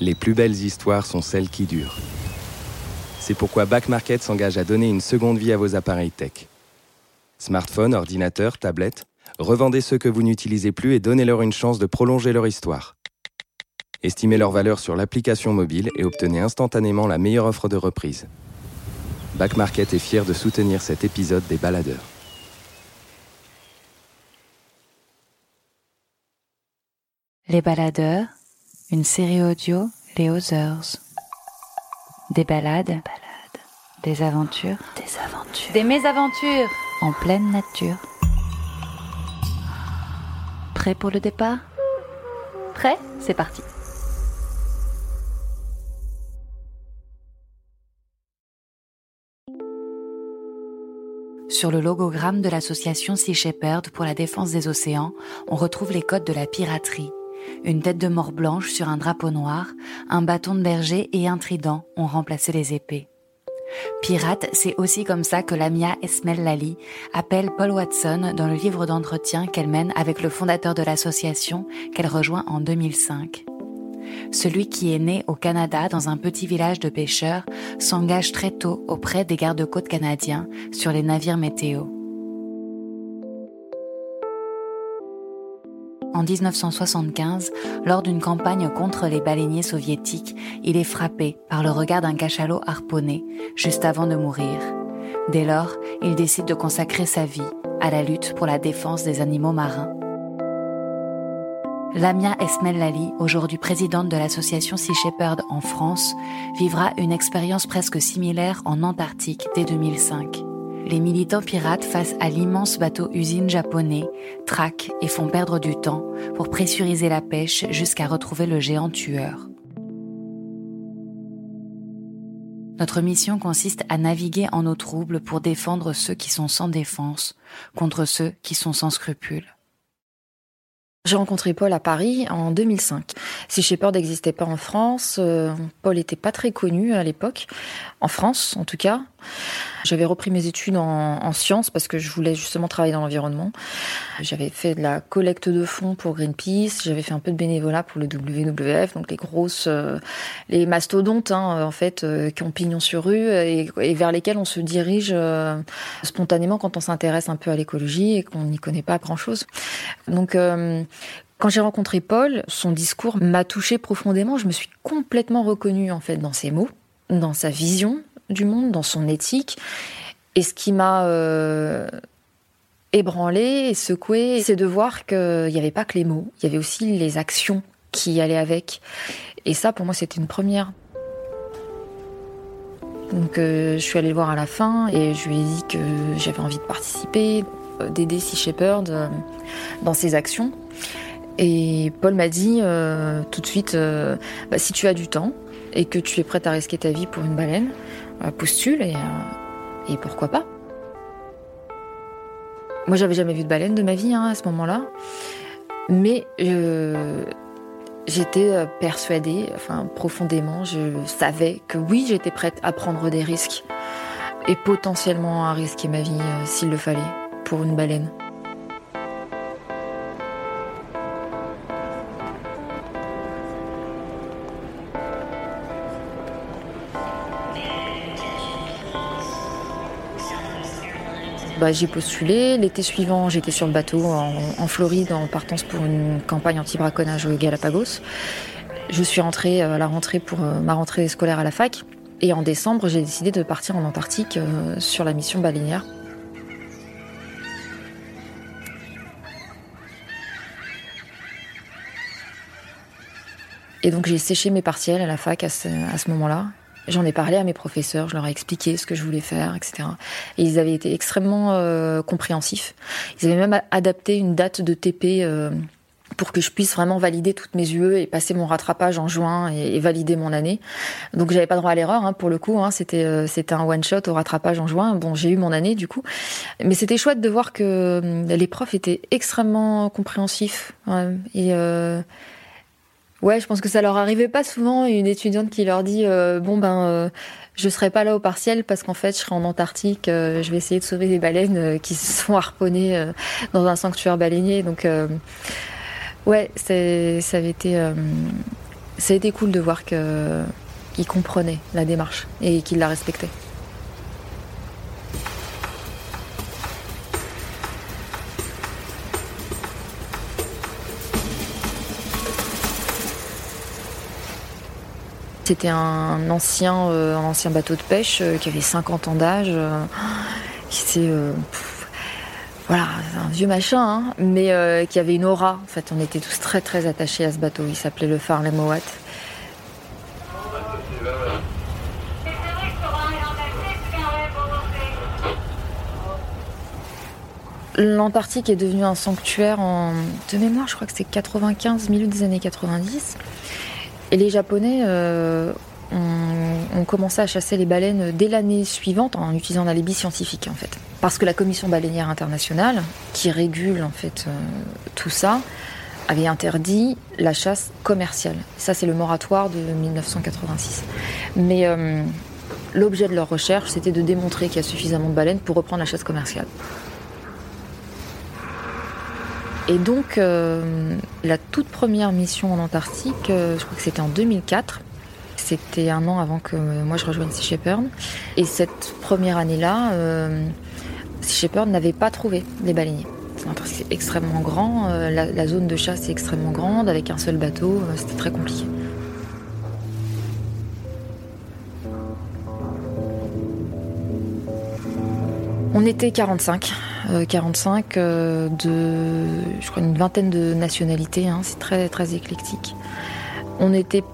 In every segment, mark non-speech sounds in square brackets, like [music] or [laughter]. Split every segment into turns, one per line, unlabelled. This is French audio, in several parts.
Les plus belles histoires sont celles qui durent. C'est pourquoi Back Market s'engage à donner une seconde vie à vos appareils tech. Smartphones, ordinateurs, tablettes, revendez ceux que vous n'utilisez plus et donnez-leur une chance de prolonger leur histoire. Estimez leur valeur sur l'application mobile et obtenez instantanément la meilleure offre de reprise. Back Market est fier de soutenir cet épisode des baladeurs.
Les baladeurs, une série audio Les Others. Des balades, des aventures,
Des aventures.
des mésaventures en pleine nature. Prêt pour le départ? Prêt? C'est parti. Sur le logogramme de l'association Sea Shepherd pour la défense des océans, on retrouve les codes de la piraterie. Une tête de mort blanche sur un drapeau noir, un bâton de berger et un trident ont remplacé les épées. Pirate, c'est aussi comme ça que Lamia Esmel Lali appelle Paul Watson dans le livre d'entretien qu'elle mène avec le fondateur de l'association qu'elle rejoint en 2005. Celui qui est né au Canada dans un petit village de pêcheurs s'engage très tôt auprès des gardes-côtes canadiens sur les navires météo. En 1975, lors d'une campagne contre les baleiniers soviétiques, il est frappé par le regard d'un cachalot harponné juste avant de mourir. Dès lors, il décide de consacrer sa vie à la lutte pour la défense des animaux marins. Lamia Esmel Lali, aujourd'hui présidente de l'association Sea Shepherd en France, vivra une expérience presque similaire en Antarctique dès 2005. Les militants pirates face à l'immense bateau-usine japonais traquent et font perdre du temps pour pressuriser la pêche jusqu'à retrouver le géant tueur. Notre mission consiste à naviguer en eau trouble pour défendre ceux qui sont sans défense contre ceux qui sont sans scrupules.
J'ai rencontré Paul à Paris en 2005. Si Shepherd n'existait pas en France, euh, Paul était pas très connu à l'époque, en France en tout cas. J'avais repris mes études en, en, sciences parce que je voulais justement travailler dans l'environnement. J'avais fait de la collecte de fonds pour Greenpeace, j'avais fait un peu de bénévolat pour le WWF, donc les grosses, euh, les mastodontes hein, en fait, euh, qui ont pignon sur rue et, vers lesquels on se dirige euh, spontanément quand on s'intéresse un peu à l'écologie et qu'on n'y connaît pas grand-chose. Donc euh, quand j'ai rencontré Paul, son discours m'a touché profondément. Je me suis complètement reconnue en fait dans ses mots, dans sa vision du monde, dans son éthique. Et ce qui m'a euh, ébranlé et secoué, c'est de voir qu'il n'y avait pas que les mots, il y avait aussi les actions qui allaient avec. Et ça, pour moi, c'était une première. Donc, euh, je suis allée le voir à la fin et je lui ai dit que j'avais envie de participer, d'aider Sea Shepherd euh, dans ses actions. Et Paul m'a dit euh, tout de suite, euh, bah, si tu as du temps et que tu es prête à risquer ta vie pour une baleine, euh, postule et, et, pourquoi pas. Moi, j'avais jamais vu de baleine de ma vie hein, à ce moment-là, mais j'étais persuadée, enfin profondément, je savais que oui, j'étais prête à prendre des risques et potentiellement à risquer ma vie s'il le fallait pour une baleine. Bah, j'ai postulé. L'été suivant, j'étais sur le bateau en, Floride en partance pour une campagne anti-braconnage aux Galapagos. Je suis rentrée à la rentrée pour ma rentrée scolaire à la fac. Et en décembre, j'ai décidé de partir en Antarctique euh, sur la mission baleinière. Et donc j'ai séché mes partiels à la fac à ce moment-là. J'en ai parlé à mes professeurs, je leur ai expliqué ce que je voulais faire, etc. Et ils avaient été extrêmement euh, compréhensifs. Ils avaient même adapté une date de TP euh, pour que je puisse vraiment valider toutes mes UE et passer mon rattrapage en juin et, valider mon année. Donc j'avais pas droit à l'erreur hein, pour le coup. Hein, c'était euh, c'était un one shot au rattrapage en juin. Bon, j'ai eu mon année du coup, mais c'était chouette de voir que les profs étaient extrêmement compréhensifs ouais, et Ouais, je pense que ça leur arrivait pas souvent une étudiante qui leur dit euh, bon ben euh, je serai pas là au partiel parce qu'en fait je serai en Antarctique, euh, je vais essayer de sauver des baleines qui se sont [laughs] harponnées dans un sanctuaire baleinier. Donc ouais, ça avait été ça été cool de voir qu'il comprenait la démarche et qu'il la respectait. C'était un ancien, euh, un ancien bateau de pêche euh, qui avait 50 ans d'âge, euh, qui s'est voilà, un vieux machin, hein, mais qui avait une aura. En fait, on était tous très très attachés à ce bateau. Il s'appelait le Farley. L'Antarctique est devenu un sanctuaire en, de mémoire, je crois que c'est 95, milieu des années 90. Et les Japonais euh, ont, commencé à chasser les baleines dès l'année suivante en utilisant un alibi scientifique en fait. Parce que la Commission baleinière internationale, qui régule en fait euh, tout ça, avait interdit la chasse commerciale. Ça, c'est le moratoire de 1986. Mais euh, l'objet de leur recherche, c'était de démontrer qu'il y a suffisamment de baleines pour reprendre la chasse commerciale. Et donc, euh, la toute première mission en Antarctique, euh, je crois que c'était en 2004. C'était un an avant que moi je rejoigne Sea Shepherd. Et cette première année-là, euh, Sea Shepherd n'avait pas trouvé les baleiniers. C'est extrêmement grand, la, zone de chasse est extrêmement grande, avec un seul bateau, c'était très compliqué. On était 45. 45 euh, euh, de, je crois, une vingtaine de nationalités. Hein. c'est très, très éclectique. On n'était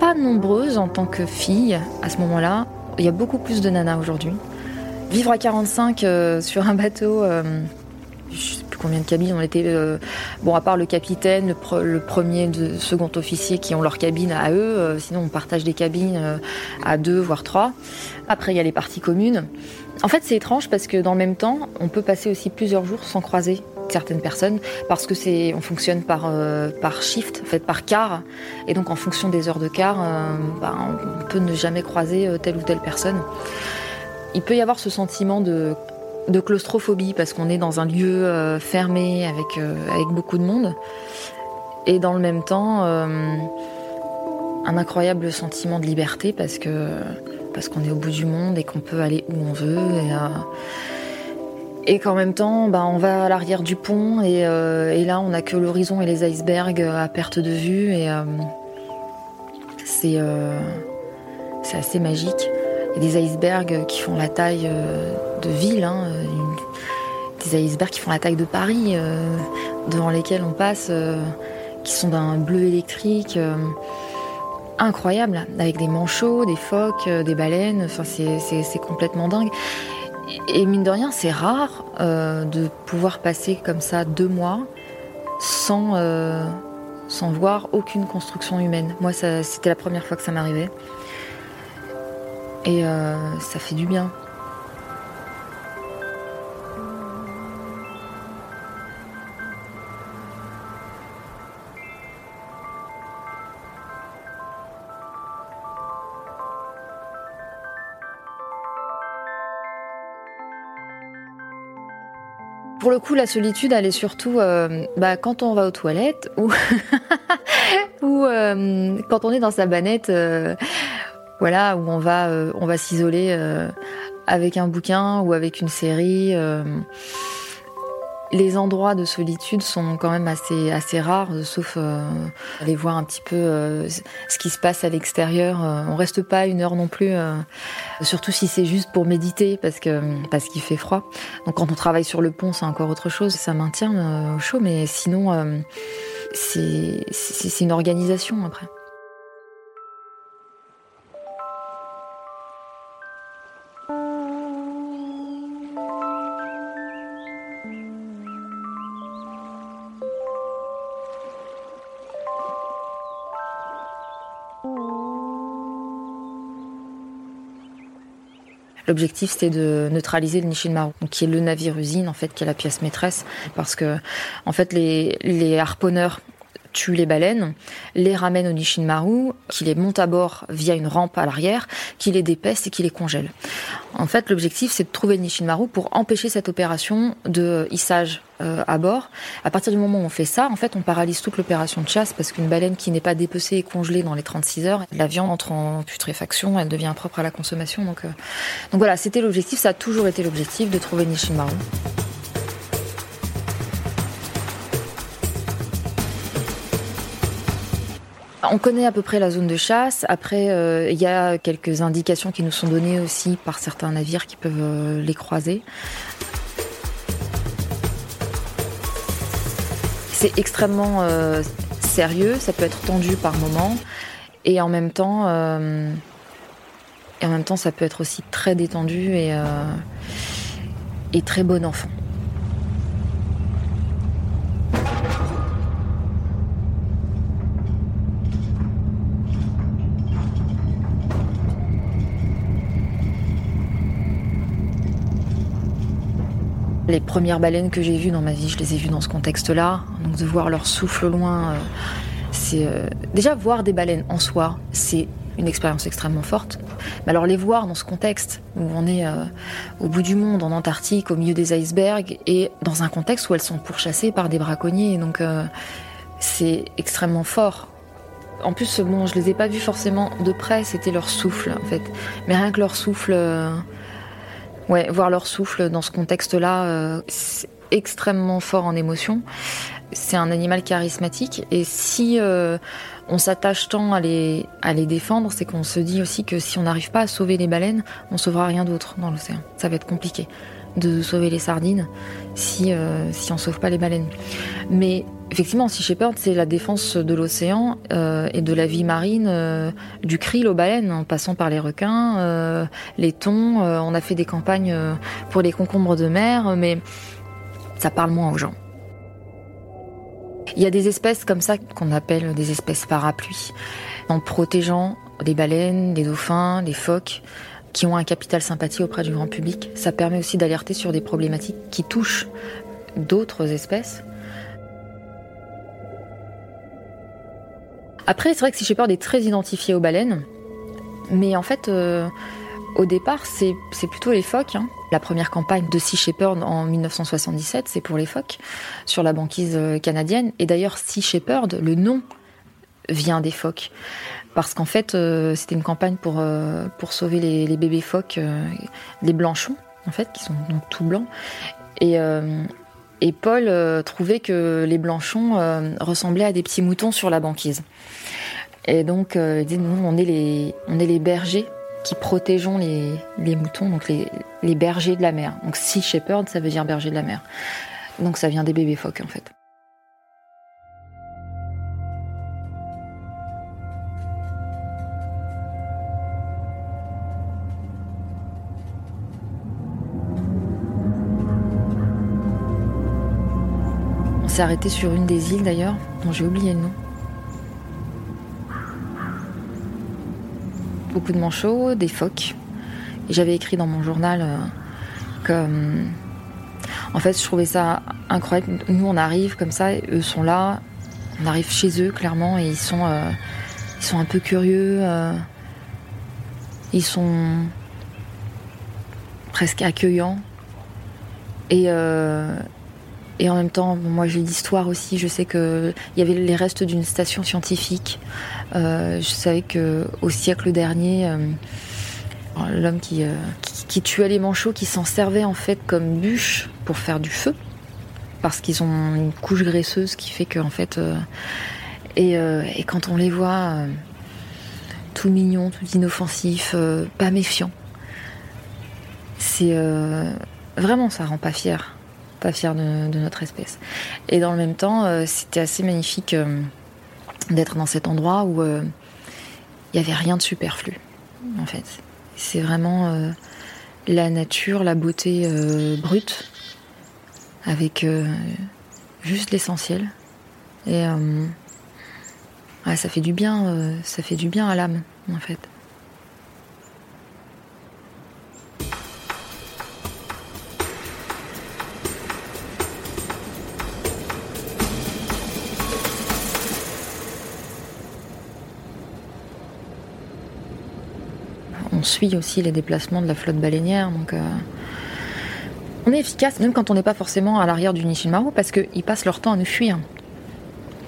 pas nombreuses en tant que filles à ce moment-là. Il y a beaucoup plus de nanas aujourd'hui. Vivre à 45 euh, sur un bateau, je sais plus combien de cabines on était. bon, à part le capitaine, le, premier, le second officier qui ont leur cabine à eux. sinon, on partage des cabines à deux, voire trois. Après, il y a les parties communes. En fait, c'est étrange parce que dans le même temps, on peut passer aussi plusieurs jours sans croiser certaines personnes parce que c'est on fonctionne par euh, par shift, en fait par quart, et donc en fonction des heures de quart, euh, bah, on peut ne jamais croiser euh, telle ou telle personne. Il peut y avoir ce sentiment de de claustrophobie parce qu'on est dans un lieu fermé avec avec beaucoup de monde, et dans le même temps un incroyable sentiment de liberté parce que parce qu'on est au bout du monde et qu'on peut aller où on veut. Et, euh, et qu'en même temps, bah, on va à l'arrière du pont et, euh, et là, on n'a que l'horizon et les icebergs à perte de vue. Et euh, c'est assez magique. Il y a des icebergs qui font la taille de ville, hein, des icebergs qui font la taille de Paris, devant lesquels on passe, qui sont d'un bleu électrique incroyable, avec des manchots, des phoques, euh, des baleines, c'est complètement dingue. Et mine de rien, c'est rare euh, de pouvoir passer comme ça deux mois sans, euh, sans voir aucune construction humaine. Moi, c'était la première fois que ça m'arrivait. Et ça fait du bien. Pour le coup, la solitude, elle est surtout euh, bah, quand on va aux toilettes ou, [laughs] euh, quand on est dans sa banette, euh, voilà, où on va, on va s'isoler avec un bouquin ou avec une série les endroits de solitude sont quand même assez, assez rares, sauf euh, aller voir un petit peu euh, ce qui se passe à l'extérieur. Euh, on reste pas une heure non plus, surtout si c'est juste pour méditer, parce que parce qu'il fait froid. Donc quand on travaille sur le pont, c'est encore autre chose, ça maintient au chaud, mais sinon c'est une organisation après. L'objectif, c'était de neutraliser le Nishinmaru, qui est le navire usine, en fait, qui est la pièce maîtresse, parce que, en fait, les, les harponneurs tue les baleines, les ramène au Nishinmaru, qui les monte à bord via une rampe à l'arrière, qui les dépeste et qui les congèle. En fait, l'objectif, c'est de trouver le Nishinmaru pour empêcher cette opération de hissage euh, à bord. À partir du moment où on fait ça, en fait, on paralyse toute l'opération de chasse parce qu'une baleine qui n'est pas dépecée et congelée dans les 36 heures, la viande entre en putréfaction, elle devient propre à la consommation. Donc, euh, donc voilà, c'était l'objectif, ça a toujours été l'objectif de trouver Nishinmaru. On connaît à peu près la zone de chasse. Après, euh, il y a quelques indications qui nous sont données aussi par certains navires qui peuvent euh, les croiser. C'est extrêmement euh, sérieux, ça peut être tendu par moments, et en même temps, ça peut être aussi très détendu et très bon enfant. Les premières baleines que j'ai vues dans ma vie, je les ai vues dans ce contexte-là. Donc de voir leur souffle loin, euh, c'est euh, déjà voir des baleines en soi, c'est une expérience extrêmement forte. Mais alors les voir dans ce contexte où on est euh, au bout du monde, en Antarctique, au milieu des icebergs, et dans un contexte où elles sont pourchassées par des braconniers, donc c'est extrêmement fort. En plus, bon, je les ai pas vues forcément de près, c'était leur souffle en fait. Mais rien que leur souffle Ouais, voir leur souffle dans ce contexte-là, euh, c'est extrêmement fort en émotion. C'est un animal charismatique et si euh, on s'attache tant à les, à les défendre, c'est qu'on se dit aussi que si on n'arrive pas à sauver les baleines, on sauvera rien d'autre dans l'océan. Ça va être compliqué de sauver les sardines si, euh, si on sauve pas les baleines. Mais effectivement, Sea Shepherd, c'est la défense de l'océan euh, et de la vie marine, euh, du krill aux baleines, en passant par les requins, les thons. on a fait des campagnes pour les concombres de mer, mais ça parle moins aux gens. Il y a des espèces comme ça qu'on appelle des espèces parapluies, en protégeant les baleines, les dauphins, les phoques qui ont un capital sympathie auprès du grand public. Ça permet aussi d'alerter sur des problématiques qui touchent d'autres espèces. Après, c'est vrai que Sea Shepherd est très identifié aux baleines, mais en fait, euh, au départ, c'est plutôt les phoques. Hein. La première campagne de Sea Shepherd en 1977, c'est pour les phoques, sur la banquise euh, canadienne. Et d'ailleurs, Sea Shepherd, le nom vient des phoques parce qu'en fait, euh, c'était une campagne pour, euh, pour sauver les, bébés phoques, euh, les blanchons, en fait, qui sont donc tout blancs. Et, et Paul trouvait que les blanchons ressemblaient à des petits moutons sur la banquise. Et donc, il dit, nous, on est les, on est les bergers qui protégeons les, les moutons, donc les, les, bergers de la mer. Donc, Sea Shepherd, ça veut dire berger de la mer. Donc, ça vient des bébés phoques, en fait. Arrêté sur une des îles d'ailleurs, dont j'ai oublié le nom. Beaucoup de manchots, des phoques. J'avais écrit dans mon journal euh, comme. En fait, je trouvais ça incroyable. Nous, on arrive comme ça, eux sont là. On arrive chez eux, clairement, et ils sont, euh, ils sont un peu curieux. Euh, ils sont presque accueillants. Et, et en même temps, moi j'ai l'histoire aussi. Je sais qu'il y avait les restes d'une station scientifique. Euh, je savais que au siècle dernier, euh, l'homme euh, qui, qui, tuait les manchots, qui s'en servait en fait comme bûche pour faire du feu, parce qu'ils ont une couche graisseuse qui fait que en fait. Et, et, quand on les voit tout mignons, tout inoffensifs, pas méfiants, c'est vraiment ça rend pas fier pas fier de, notre espèce. Et dans le même temps, euh, c'était assez magnifique euh, d'être dans cet endroit où euh, il n'y avait rien de superflu, en fait. C'est vraiment la nature, la beauté brute, avec juste l'essentiel. Et ça fait du bien, ça fait du bien à l'âme, en fait. Suit aussi les déplacements de la flotte baleinière. Donc, on est efficace, même quand on n'est pas forcément à l'arrière du Nishimaru, parce qu'ils passent leur temps à nous fuir.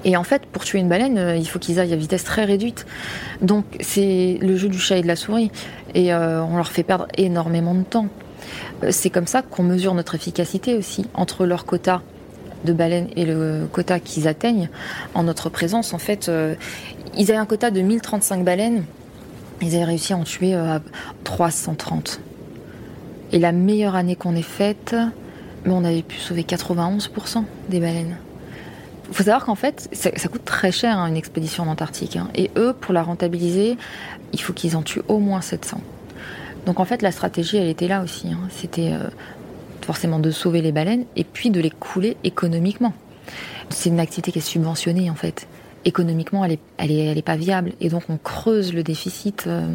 Et en fait, pour tuer une baleine, euh, il faut qu'ils aillent à vitesse très réduite. Donc c'est le jeu du chat et de la souris. Et euh, on leur fait perdre énormément de temps. Euh, c'est comme ça qu'on mesure notre efficacité aussi, entre leur quota de baleines et le quota qu'ils atteignent en notre présence. En fait, ils avaient un quota de 1035 baleines. Ils avaient réussi à en tuer 330. Et la meilleure année qu'on ait faite, on avait pu sauver 91% des baleines. Il faut savoir qu'en fait, ça, coûte très cher hein, une expédition en Antarctique. Hein. Et eux, pour la rentabiliser, il faut qu'ils en tuent au moins 700. Donc en fait, la stratégie, elle était là aussi. Hein. C'était euh, forcément de sauver les baleines et puis de les couler économiquement. C'est une activité qui est subventionnée en fait. Économiquement, elle n'est pas viable. Et donc on creuse le déficit. Euh,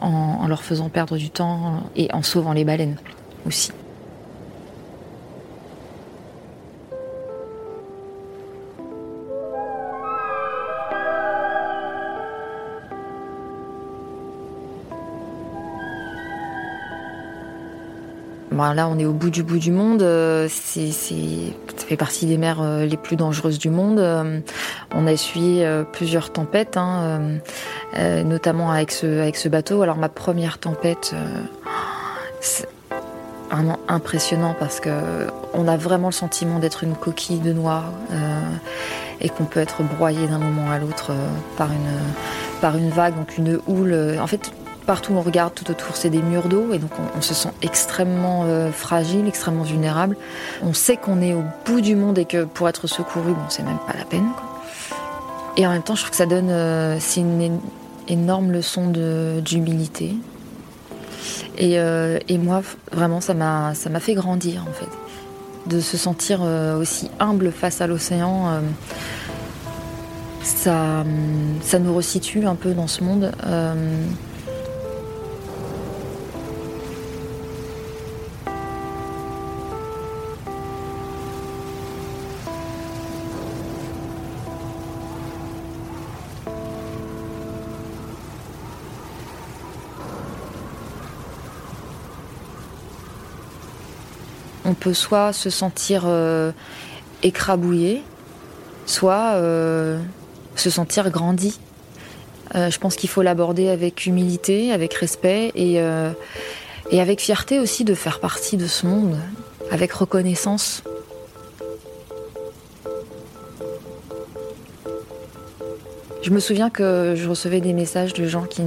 en, leur faisant perdre du temps et en sauvant les baleines aussi. Là, on est au bout du bout du monde. Euh, c'est, ça fait partie des mers euh, les plus dangereuses du monde. Euh, on a essuyé plusieurs tempêtes, hein, notamment avec ce, bateau. Alors ma première tempête, c'est vraiment impressionnant parce que on a vraiment le sentiment d'être une coquille de noix et qu'on peut être broyé d'un moment à l'autre par une par une vague, donc une houle. En fait, Partout où on regarde tout autour, c'est des murs d'eau et donc on, se sent extrêmement euh, fragile, extrêmement vulnérable. On sait qu'on est au bout du monde et que pour être secouru, bon, c'est même pas la peine. Et en même temps, je trouve que ça donne, euh, une énorme leçon d'humilité. Et, euh, et, moi, vraiment, ça m'a, fait grandir en fait, de se sentir aussi humble face à l'océan. ça, ça nous resitue un peu dans ce monde. On peut soit se sentir euh, écrabouillé, soit euh, se sentir grandi. Euh, je pense qu'il faut l'aborder avec humilité, avec respect et, et avec fierté aussi de faire partie de ce monde, avec reconnaissance. Je me souviens que je recevais des messages de gens qui,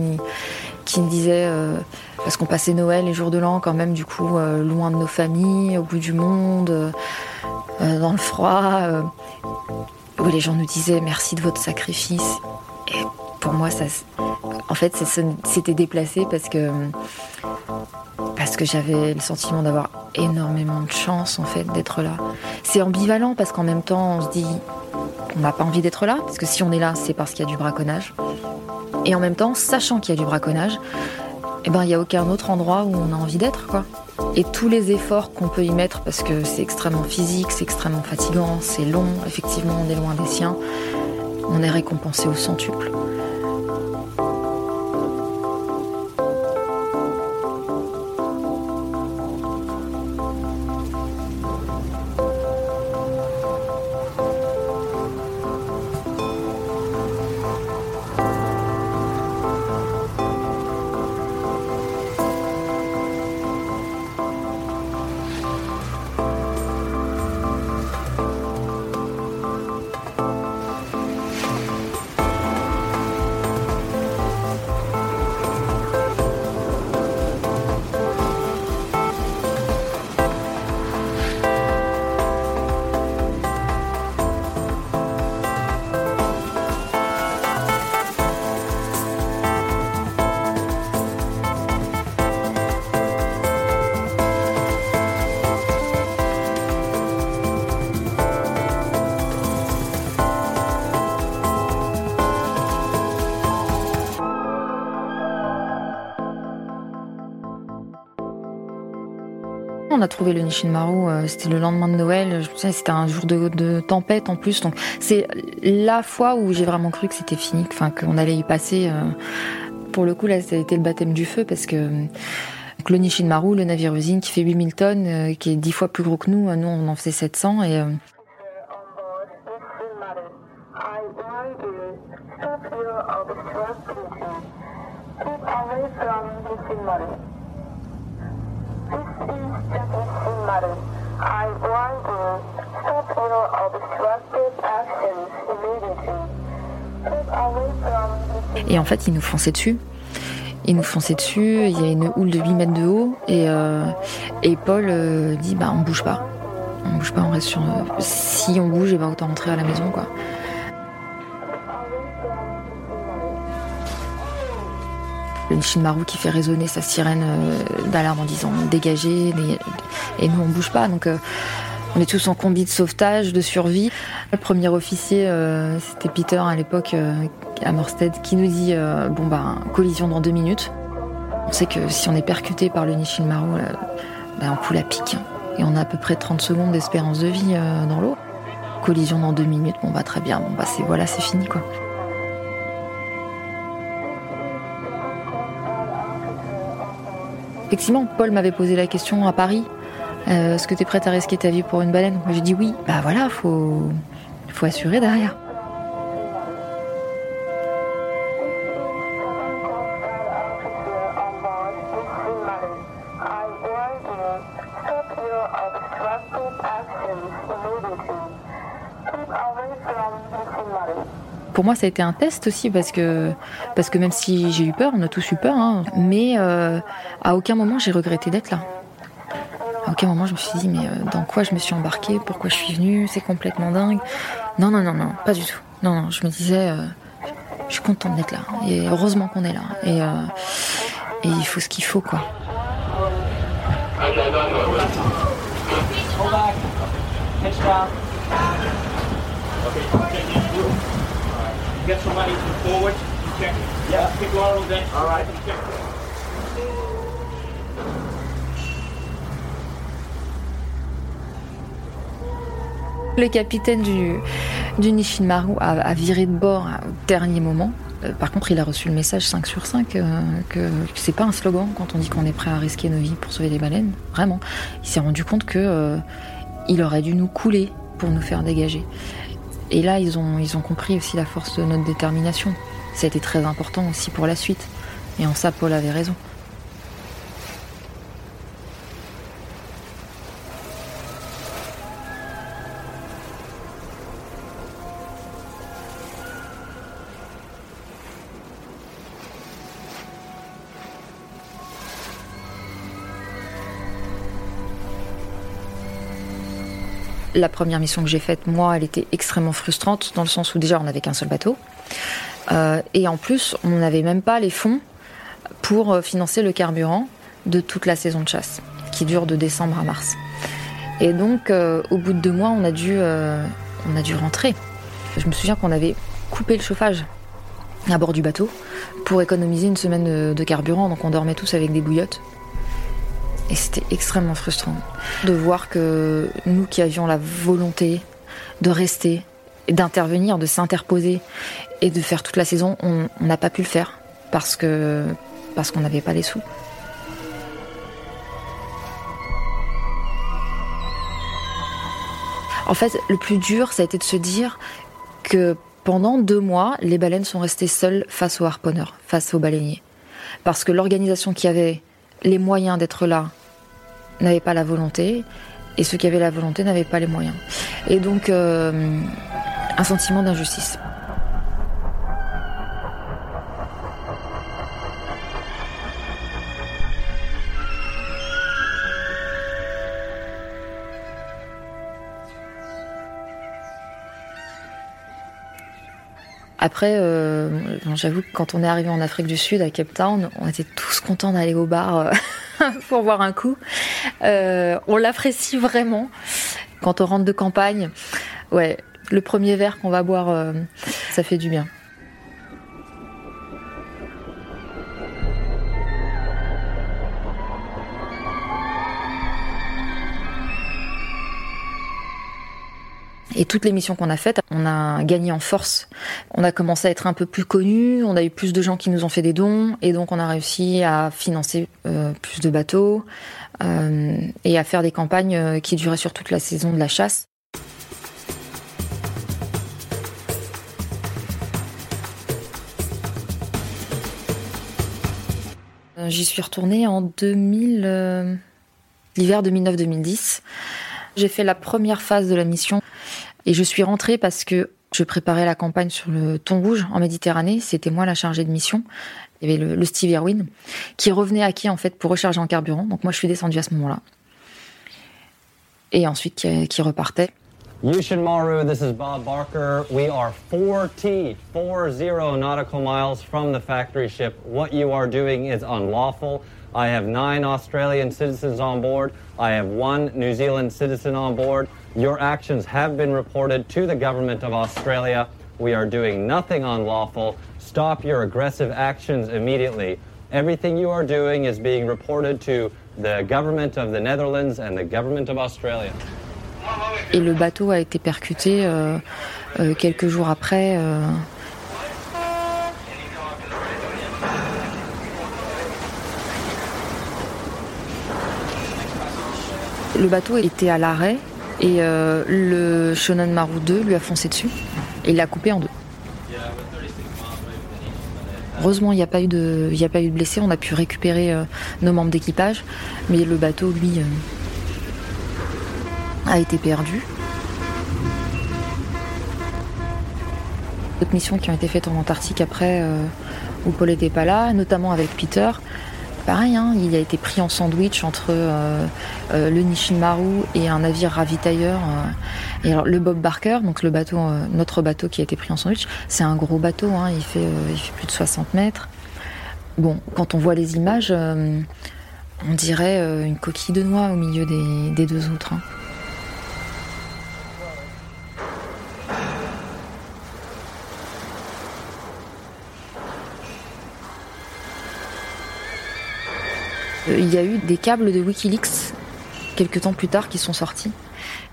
qui me disaient parce qu'on passait Noël et jour de l'an quand même du coup euh, loin de nos familles, au bout du monde, euh, euh, dans le froid, où les gens nous disaient merci de votre sacrifice. Et pour moi, ça, en fait, c'était déplacé parce que parce que j'avais le sentiment d'avoir énormément de chance en fait d'être là. C'est ambivalent parce qu'en même temps, on se dit on n'a pas envie d'être là parce que si on est là, c'est parce qu'il y a du braconnage. Et en même temps, sachant qu'il y a du braconnage, eh ben, il n'y a aucun autre endroit où on a envie d'être, quoi. Et tous les efforts qu'on peut y mettre, parce que c'est extrêmement physique, c'est extrêmement fatigant, c'est long, effectivement, on est loin des siens, on est récompensé au centuple. Trouvé le Nishinmaru, euh, c'était le lendemain de Noël, c'était un jour de, tempête en plus, donc c'est la fois où j'ai vraiment cru que c'était fini, qu'on allait y passer. Euh, Pour le coup, là, ça a été le baptême du feu parce que le Nishinmaru, le navire usine qui fait 8000 tonnes, euh, qui est 10 fois plus gros que nous, nous on en faisait 700 et et en fait, ils nous fonçaient dessus. Ils nous fonçaient dessus, il y a une houle de 8 mètres de haut, et, euh, et Paul euh, dit bah on bouge pas. On bouge pas, on reste sur. Euh, si on bouge, et ben autant rentrer à la maison quoi. Le Nishinmaru qui fait résonner sa sirène d'alarme en disant dégagez, et nous on bouge pas. Donc on est tous en combi de sauvetage, de survie. Le premier officier, euh, c'était Peter à l'époque euh, à Morsted, qui nous dit euh, bon bah collision dans deux minutes. On sait que si on est percuté par le Nishinmaru, bah, on coule à pic. Et on a à peu près 30 secondes d'espérance de vie dans l'eau. Collision dans deux minutes, bon bah très bien, bon bah c'est voilà, c'est fini quoi. Effectivement, Paul m'avait posé la question à Paris euh, est-ce que tu es prête à risquer ta vie pour une baleine? J'ai dit oui. Bah voilà, faut, faut assurer derrière. Pour moi, ça a été un test aussi parce que parce que même si j'ai eu peur, on a tous eu peur, hein, mais euh, à aucun moment j'ai regretté d'être là. À aucun moment je me suis dit mais euh, dans quoi je me suis embarquée, pourquoi je suis venue, c'est complètement dingue. Non, non, non, non, pas du tout. Non, non, je me disais, euh, je suis contente d'être là. Et heureusement qu'on est là. Et, euh, et il faut ce qu'il faut, quoi. Le capitaine du, du Nishinmaru a, viré de bord au dernier moment. Euh, par contre, il a reçu le message 5 sur 5 euh, que, c'est pas un slogan quand on dit qu'on est prêt à risquer nos vies pour sauver les baleines. Vraiment. Il s'est rendu compte que euh, il aurait dû nous couler pour nous faire dégager. Et là, ils ont, compris aussi la force de notre détermination. Ça a été très important aussi pour la suite. Et en ça, Paul avait raison. La première mission que j'ai faite, moi, elle était extrêmement frustrante dans le sens où déjà on n'avait qu'un seul bateau. Euh, et en plus, on n'avait même pas les fonds pour euh, financer le carburant de toute la saison de chasse, qui dure de décembre à mars. Et donc, euh, au bout de deux mois, on a dû, on a dû rentrer. Je me souviens qu'on avait coupé le chauffage à bord du bateau pour économiser une semaine de carburant. Donc, on dormait tous avec des bouillottes. Et c'était extrêmement frustrant de voir que nous qui avions la volonté de rester, d'intervenir, de s'interposer et de faire toute la saison, on n'a pas pu le faire parce parce qu'on n'avait pas les sous. En fait, le plus dur, ça a été de se dire que pendant deux mois, les baleines sont restées seules face aux harponneurs, face aux baleiniers. Parce que l'organisation qui avait les moyens d'être là, n'avaient pas la volonté et ceux qui avaient la volonté n'avaient pas les moyens. Et donc euh, un sentiment d'injustice. Après, euh, j'avoue que quand on est arrivé en Afrique du Sud, à Cape Town, on était tous contents d'aller au bar euh, [laughs] pour voir un coup. Euh, on l'apprécie vraiment quand on rentre de campagne. Ouais, le premier verre qu'on va boire, euh, ça fait du bien. Et toutes les missions qu'on a faites, on a gagné en force. On a commencé à être un peu plus connus, on a eu plus de gens qui nous ont fait des dons, et donc on a réussi à financer euh, plus de bateaux euh, et à faire des campagnes euh, qui duraient sur toute la saison de la chasse. J'y suis retournée en 2000, l'hiver 2009-2010. J'ai fait la première phase de la mission et je suis rentrée parce que je préparais la campagne sur le thon rouge en Méditerranée. C'était moi la chargée de mission. Il y avait le, Steve Irwin qui revenait à qui en fait pour recharger en carburant. Donc moi je suis descendue à ce moment-là. Et ensuite qui, qui repartait.
Yushin Maru, this is Bob Barker. We are 4T, 40 nautical miles from the factory ship. What you are doing is unlawful. I have nine Australian citizens on board. I have one New Zealand citizen on board. Your actions have been reported to the government of Australia. We are doing nothing unlawful. Stop your aggressive actions immediately. Everything you are doing is being reported to the government of the Netherlands and the government of Australia.
Et le bateau a été percuté euh, euh, quelques jours après. Euh, Le bateau était à l'arrêt et euh, le Shonan Maru 2 lui a foncé dessus et l'a coupé en deux. Heureusement, il n'y a, pas eu de, a pas eu de blessés. On a pu récupérer euh, nos membres d'équipage, mais le bateau, lui, euh, a été perdu. D'autres missions qui ont été faites en Antarctique après, où Paul n'était pas là, notamment avec Peter, pareil, hein, il a été pris en sandwich entre euh, euh, le Nishimaru et un navire ravitailleur. Euh. et le Bob Barker, donc le bateau, notre bateau qui a été pris en sandwich, c'est un gros bateau, hein, il, fait, il fait plus de 60 mètres. Bon, quand on voit les images, on dirait une coquille de noix au milieu des, deux autres. Hein. Il y a eu des câbles de Wikileaks quelques temps plus tard qui sont sortis.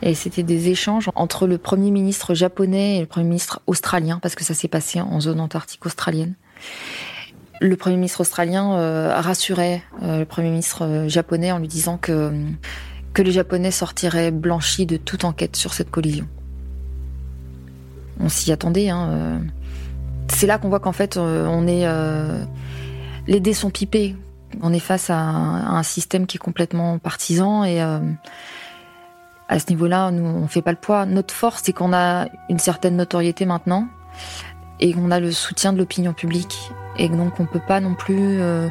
Et c'était des échanges entre le premier ministre japonais et le premier ministre australien, parce que ça s'est passé en zone antarctique australienne. Le premier ministre australien euh, rassurait euh, le premier ministre japonais en lui disant que, que les Japonais sortiraient blanchis de toute enquête sur cette collision. On s'y attendait. Hein, C'est là qu'on voit qu'en fait, on est... les dés sont pipés on est face à un, système qui est complètement partisan et euh, à ce niveau-là, nous, on fait pas le poids. Notre force, c'est qu'on a une certaine notoriété maintenant et qu'on a le soutien de l'opinion publique et donc on peut pas non plus euh,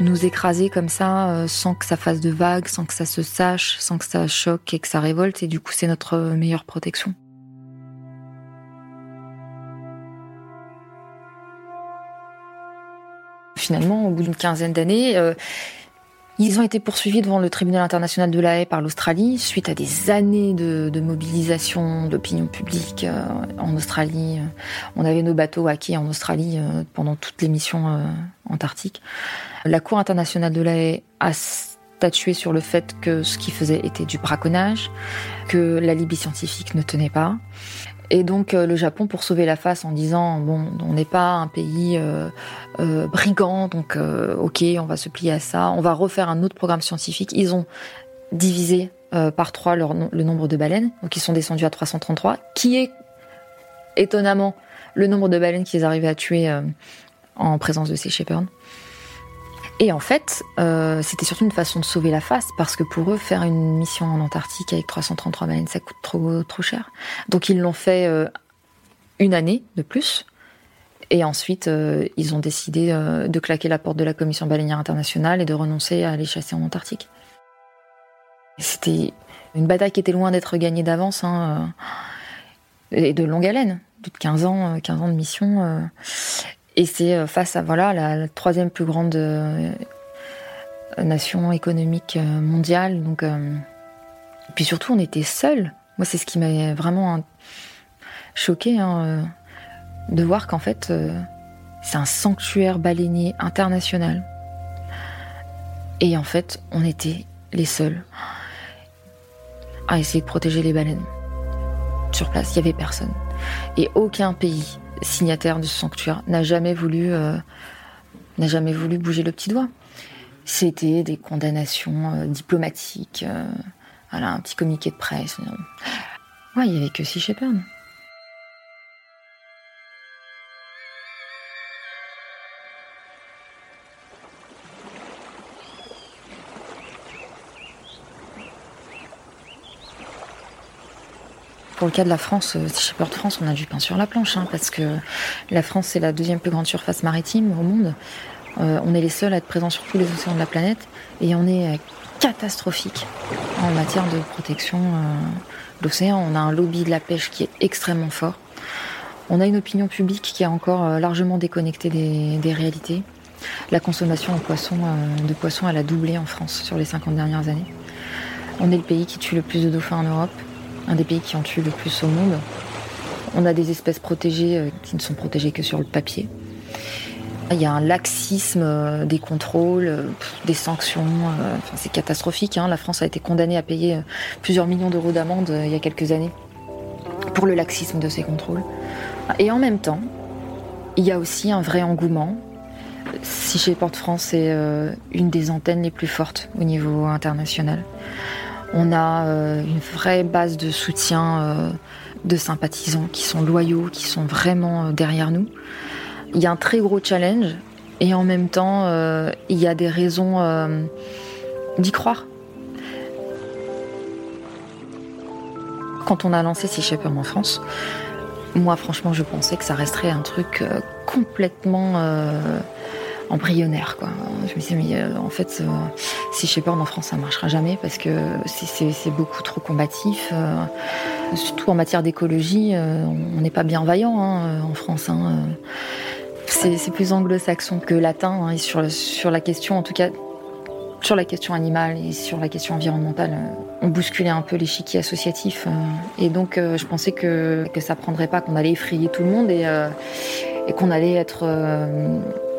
nous écraser comme ça euh, sans que ça fasse de vagues, sans que ça se sache, sans que ça choque et que ça révolte et du coup c'est notre meilleure protection. Finalement, au bout d'une quinzaine d'années, euh, ils ont été poursuivis devant le tribunal international de la Haye par l'Australie suite à des années de, mobilisation d'opinion publique euh, en Australie. On avait nos bateaux hackés en Australie euh, pendant toutes les missions antarctiques. La Cour internationale de la Haye a statué sur le fait que ce qu'ils faisaient était du braconnage, que la Libye scientifique ne tenait pas. Et donc euh, le Japon, pour sauver la face en disant bon, on n'est pas un pays euh, euh, brigand, donc ok, on va se plier à ça, on va refaire un autre programme scientifique. Ils ont divisé par trois le nombre de baleines, donc ils sont descendus à 333, qui est étonnamment le nombre de baleines qu'ils arrivaient à tuer en présence de ces shepherds. Et en fait, euh, c'était surtout une façon de sauver la face parce que pour eux, faire une mission en Antarctique avec 333 baleines, ça coûte trop trop cher. Donc ils l'ont fait euh, une année de plus. Et ensuite, euh, ils ont décidé de claquer la porte de la Commission baleinière internationale et de renoncer à aller chasser en Antarctique. C'était une bataille qui était loin d'être gagnée d'avance, hein, et de longue haleine, de 15 ans, 15 ans de mission. Et c'est euh, face à voilà la, troisième plus grande euh, nation économique euh, mondiale. Et puis surtout, on était seuls. Moi, c'est ce qui m'a vraiment choqué hein, de voir qu'en fait, c'est un sanctuaire baleinier international. Et en fait, on était les seuls à essayer de protéger les baleines. sur place, il y avait personne. Et aucun pays signataire de ce sanctuaire n'a jamais voulu euh, n'a jamais voulu bouger le petit doigt. C'était des condamnations euh, diplomatiques, euh, voilà, un petit communiqué de presse. Ouais, il y avait que Sea Shepherd. Pour le cas de la France, euh, Sea Shepherd France, on a du pain sur la planche, hein, parce que la France, c'est la deuxième plus grande surface maritime au monde. Euh, on est les seuls à être présents sur tous les océans de la planète, et on est euh, catastrophique en matière de protection de l'océan. On a un lobby de la pêche qui est extrêmement fort. On a une opinion publique qui est encore largement déconnectée des, réalités. La consommation de poissons, de poissons, elle a doublé en France sur les 50 dernières années. On est le pays qui tue le plus de dauphins en Europe un des pays qui en tue le plus au monde. On a des espèces protégées euh, qui ne sont protégées que sur le papier. Il y a un laxisme euh, des contrôles, euh, des sanctions. c'est catastrophique. Hein. La France a été condamnée à payer plusieurs millions d'euros d'amende il y a quelques années pour le laxisme de ces contrôles. Et en même temps, il y a aussi un vrai engouement. Si chez Porte France est une des antennes les plus fortes au niveau international. On a euh, une vraie base de soutien euh, de sympathisants qui sont loyaux, qui sont vraiment euh, derrière nous. Il y a un très gros challenge et en même temps, il y a des raisons d'y croire. Quand on a lancé Sea Shepherd en France, moi franchement je pensais que ça resterait un truc complètement embryonnaire. Quoi. Je me disais, mais euh, en fait, euh, si Shepherd en France, ça marchera jamais parce que c'est beaucoup trop combatif. Euh, surtout en matière d'écologie, on n'est pas bien vaillant hein, en France. Hein. C'est plus anglo-saxon que latin hein, et sur, la question, en tout cas, sur la question animale et sur la question environnementale, on bousculait un peu l'échiquier associatif. et donc, je pensais que, que ça prendrait pas, qu'on allait effrayer tout le monde et qu'on allait être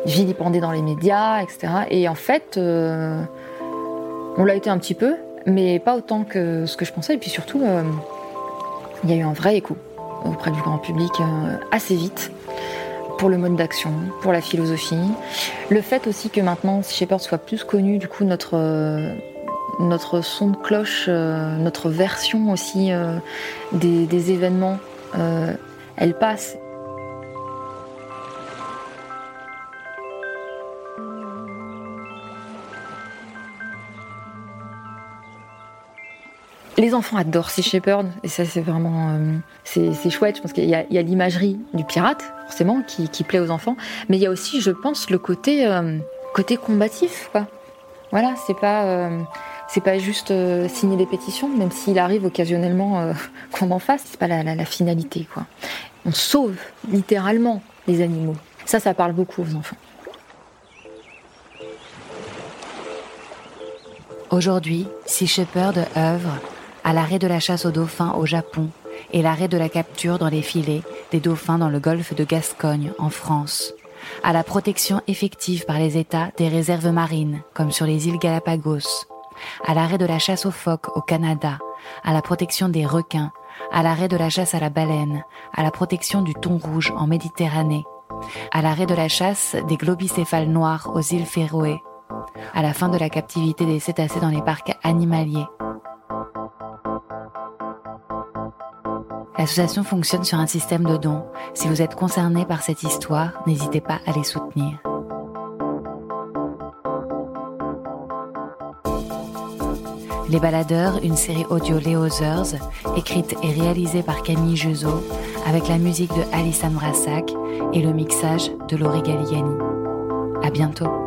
vilipendé dans les médias, etc. Et en fait, euh, on l'a été un petit peu, mais pas autant que ce que je pensais. Et puis surtout, euh, il y a eu un vrai écho auprès du grand public euh, assez vite pour le mode d'action, pour la philosophie. Le fait aussi que maintenant, si Shepard soit plus connu, du coup, notre, notre son de cloche, notre version aussi des, des, événements, elle passe Les enfants adorent Sea Shepherd et ça c'est vraiment euh, c'est chouette. Je pense qu'il y a, l'imagerie du pirate forcément qui, plaît aux enfants, mais il y a aussi, je pense, le côté euh, combatif. Quoi. Voilà, c'est pas euh, pas juste signer des pétitions, même s'il arrive occasionnellement [laughs] qu'on en fasse. C'est pas la, la, finalité quoi. On sauve littéralement les animaux. Ça, ça parle beaucoup aux enfants.
Aujourd'hui, Sea Shepherd œuvre à l'arrêt de la chasse aux dauphins au Japon et l'arrêt de la capture dans les filets des dauphins dans le golfe de Gascogne en France, à la protection effective par les États des réserves marines comme sur les îles Galapagos, à l'arrêt de la chasse aux phoques au Canada, à la protection des requins, à l'arrêt de la chasse à la baleine, à la protection du thon rouge en Méditerranée, à l'arrêt de la chasse des globicéphales noirs aux îles Féroé, à la fin de la captivité des cétacés dans les parcs animaliers, L'association fonctionne sur un système de dons. Si vous êtes concerné par cette histoire, n'hésitez pas à les soutenir. Les Baladeurs, une série audio Léo écrite et réalisée par Camille Juzo, avec la musique de Alissane Brassac et le mixage de Laurie Galliani. À bientôt!